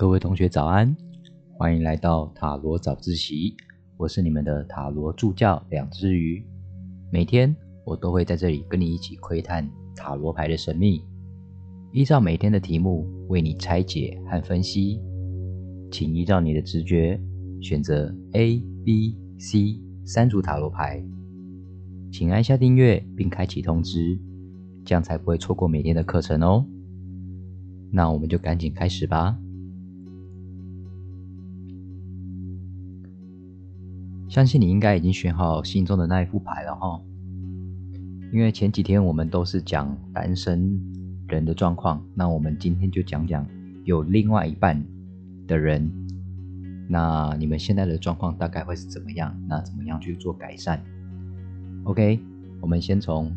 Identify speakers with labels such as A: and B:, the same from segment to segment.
A: 各位同学早安，欢迎来到塔罗早自习。我是你们的塔罗助教两只鱼。每天我都会在这里跟你一起窥探塔罗牌的神秘，依照每天的题目为你拆解和分析。请依照你的直觉选择 A、B、C 三组塔罗牌。请按下订阅并开启通知，这样才不会错过每天的课程哦。那我们就赶紧开始吧。相信你应该已经选好心中的那一副牌了哈，因为前几天我们都是讲单身人的状况，那我们今天就讲讲有另外一半的人，那你们现在的状况大概会是怎么样？那怎么样去做改善？OK，我们先从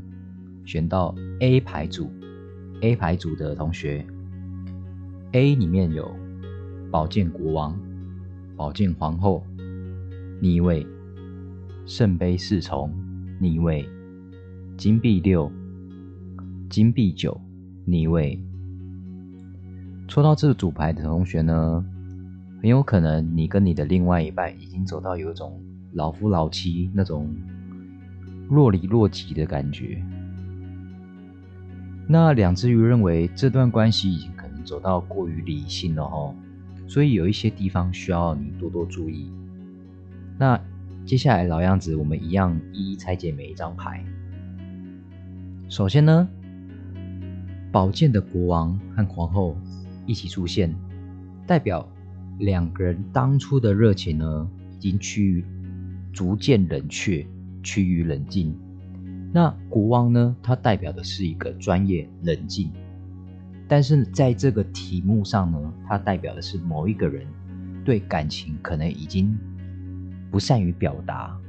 A: 选到 A 牌组，A 牌组的同学，A 里面有宝剑国王、宝剑皇后。逆位，圣杯侍从；逆位，金币六，金币九；逆位。抽到这个主牌的同学呢，很有可能你跟你的另外一半已经走到有一种老夫老妻那种若离若即的感觉。那两只鱼认为这段关系已经可能走到过于理性了哦，所以有一些地方需要你多多注意。那接下来老样子，我们一样一一拆解每一张牌。首先呢，宝剑的国王和皇后一起出现，代表两个人当初的热情呢，已经趋于逐渐冷却，趋于冷静。那国王呢，它代表的是一个专业冷静，但是在这个题目上呢，它代表的是某一个人对感情可能已经。不善于表达，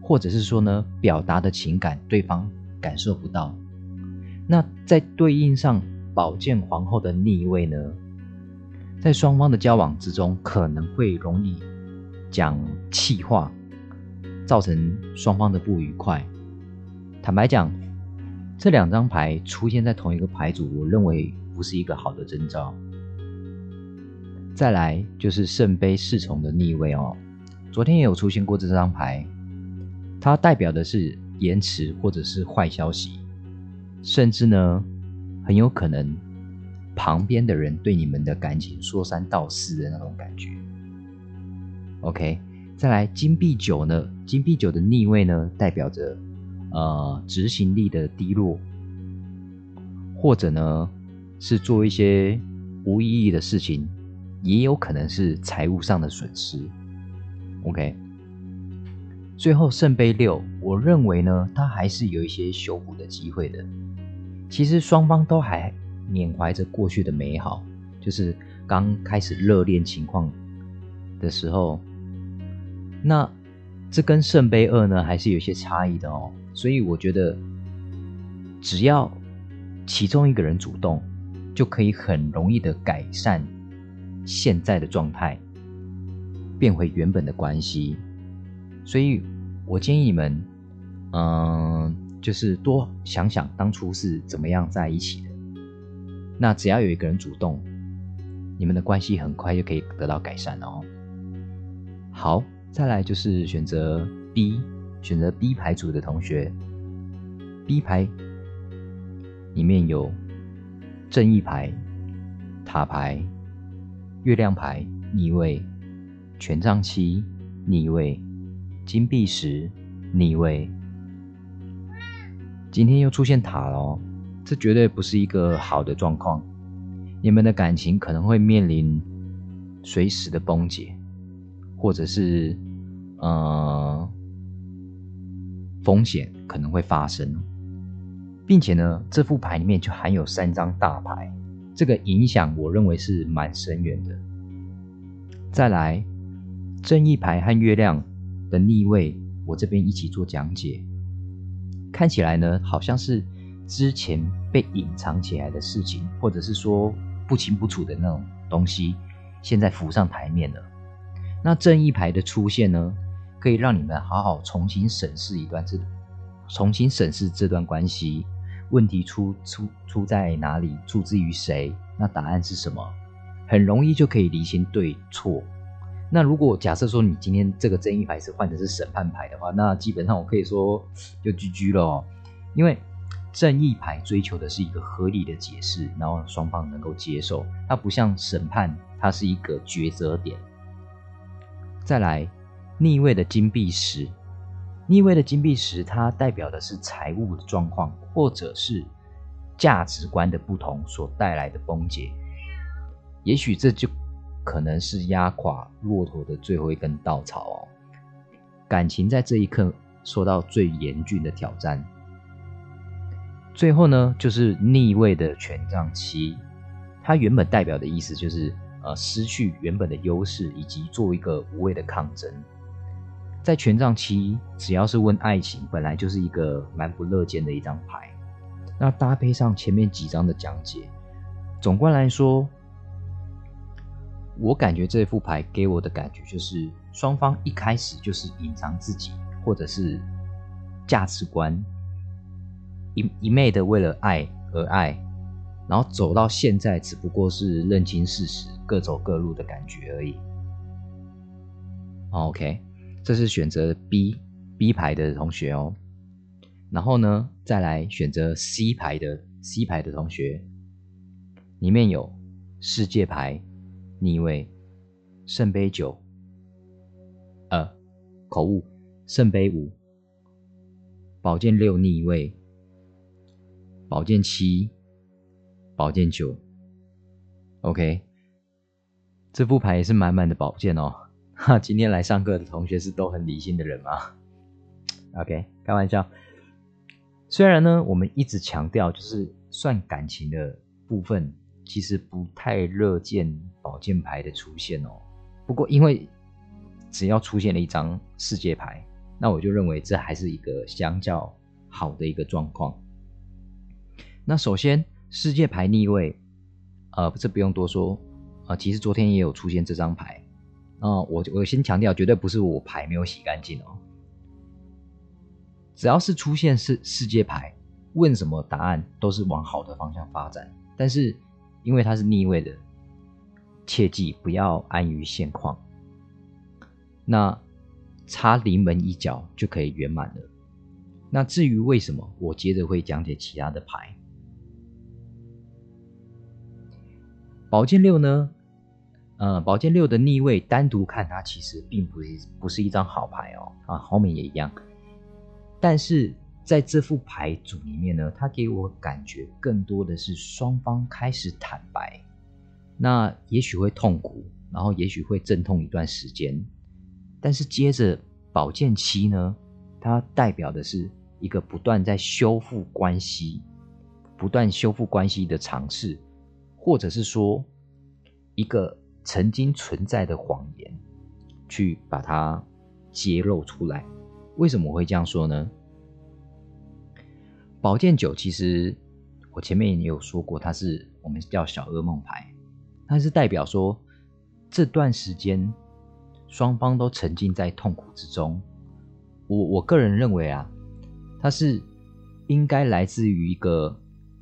A: 或者是说呢，表达的情感对方感受不到。那在对应上宝剑皇后的逆位呢，在双方的交往之中，可能会容易讲气话，造成双方的不愉快。坦白讲，这两张牌出现在同一个牌组，我认为不是一个好的征兆。再来就是圣杯侍从的逆位哦。昨天也有出现过这张牌，它代表的是延迟或者是坏消息，甚至呢很有可能旁边的人对你们的感情说三道四的那种感觉。OK，再来金币九呢？金币九的逆位呢，代表着呃执行力的低落，或者呢是做一些无意义的事情，也有可能是财务上的损失。OK，最后圣杯六，我认为呢，它还是有一些修补的机会的。其实双方都还缅怀着过去的美好，就是刚开始热恋情况的时候。那这跟圣杯二呢，还是有些差异的哦。所以我觉得，只要其中一个人主动，就可以很容易的改善现在的状态。变回原本的关系，所以我建议你们，嗯，就是多想想当初是怎么样在一起的。那只要有一个人主动，你们的关系很快就可以得到改善哦。好，再来就是选择 B，选择 B 牌组的同学，B 牌里面有正义牌、塔牌、月亮牌逆位。权杖七逆位，金币十逆位，今天又出现塔了，这绝对不是一个好的状况。你们的感情可能会面临随时的崩解，或者是呃风险可能会发生，并且呢，这副牌里面就含有三张大牌，这个影响我认为是蛮深远的。再来。正义牌和月亮的逆位，我这边一起做讲解。看起来呢，好像是之前被隐藏起来的事情，或者是说不清不楚的那种东西，现在浮上台面了。那正义牌的出现呢，可以让你们好好重新审视一段这，重新审视这段关系，问题出出出在哪里，出自于谁？那答案是什么？很容易就可以理清对错。那如果假设说你今天这个正义牌是换的是审判牌的话，那基本上我可以说就 GG 了，因为正义牌追求的是一个合理的解释，然后双方能够接受，它不像审判，它是一个抉择点。再来，逆位的金币石，逆位的金币石，它代表的是财务的状况，或者是价值观的不同所带来的崩解。也许这就可能是压垮骆驼的最后一根稻草哦。感情在这一刻受到最严峻的挑战。最后呢，就是逆位的权杖七，它原本代表的意思就是。呃，失去原本的优势，以及做一个无谓的抗争，在权杖七，只要是问爱情，本来就是一个蛮不乐见的一张牌。那搭配上前面几张的讲解，总观来说，我感觉这副牌给我的感觉就是，双方一开始就是隐藏自己，或者是价值观，一一昧的为了爱而爱。然后走到现在，只不过是认清事实，各走各路的感觉而已。OK，这是选择 B B 牌的同学哦。然后呢，再来选择 C 牌的 C 牌的同学，里面有世界牌逆位，圣杯九，呃，口误，圣杯五，宝剑六逆位，宝剑七。宝剑九，OK，这副牌也是满满的宝剑哦。哈，今天来上课的同学是都很理性的人吗？OK，开玩笑。虽然呢，我们一直强调就是算感情的部分，其实不太热见宝剑牌的出现哦。不过因为只要出现了一张世界牌，那我就认为这还是一个相较好的一个状况。那首先。世界牌逆位，呃，这不用多说，啊，其实昨天也有出现这张牌，啊，我我先强调，绝对不是我牌没有洗干净哦，只要是出现世世界牌，问什么答案都是往好的方向发展，但是因为它是逆位的，切记不要安于现况，那差临门一脚就可以圆满了。那至于为什么，我接着会讲解其他的牌。宝剑六呢？呃，宝剑六的逆位，单独看它其实并不是不是一张好牌哦。啊，后面也一样。但是在这副牌组里面呢，它给我感觉更多的是双方开始坦白，那也许会痛苦，然后也许会阵痛一段时间。但是接着宝剑七呢，它代表的是一个不断在修复关系、不断修复关系的尝试。或者是说，一个曾经存在的谎言，去把它揭露出来。为什么我会这样说呢？宝剑九其实我前面也有说过，它是我们叫小噩梦牌，它是代表说这段时间双方都沉浸在痛苦之中。我我个人认为啊，它是应该来自于一个。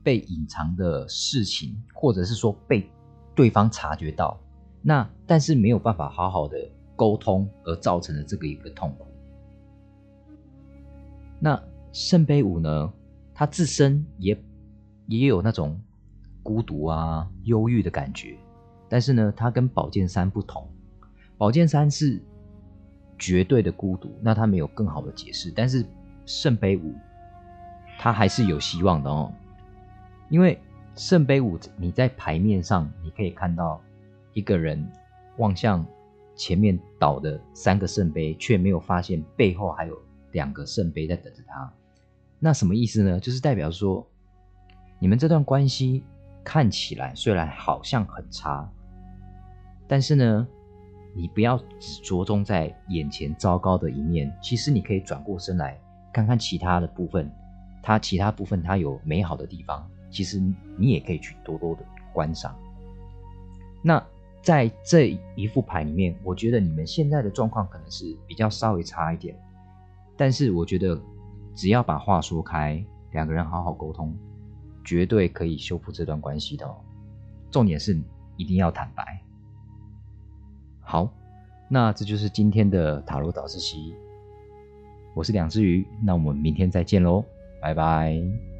A: 被隐藏的事情，或者是说被对方察觉到，那但是没有办法好好的沟通而造成的这个一个痛苦。那圣杯五呢？它自身也也有那种孤独啊、忧郁的感觉，但是呢，它跟宝剑三不同，宝剑三是绝对的孤独，那它没有更好的解释，但是圣杯五它还是有希望的哦。因为圣杯五，你在牌面上你可以看到一个人望向前面倒的三个圣杯，却没有发现背后还有两个圣杯在等着他。那什么意思呢？就是代表说，你们这段关系看起来虽然好像很差，但是呢，你不要只着重在眼前糟糕的一面，其实你可以转过身来看看其他的部分，它其他部分它有美好的地方。其实你也可以去多多的观赏。那在这一副牌里面，我觉得你们现在的状况可能是比较稍微差一点，但是我觉得只要把话说开，两个人好好沟通，绝对可以修复这段关系的。重点是一一定要坦白。好，那这就是今天的塔罗导师席。我是两只鱼，那我们明天再见喽，拜拜。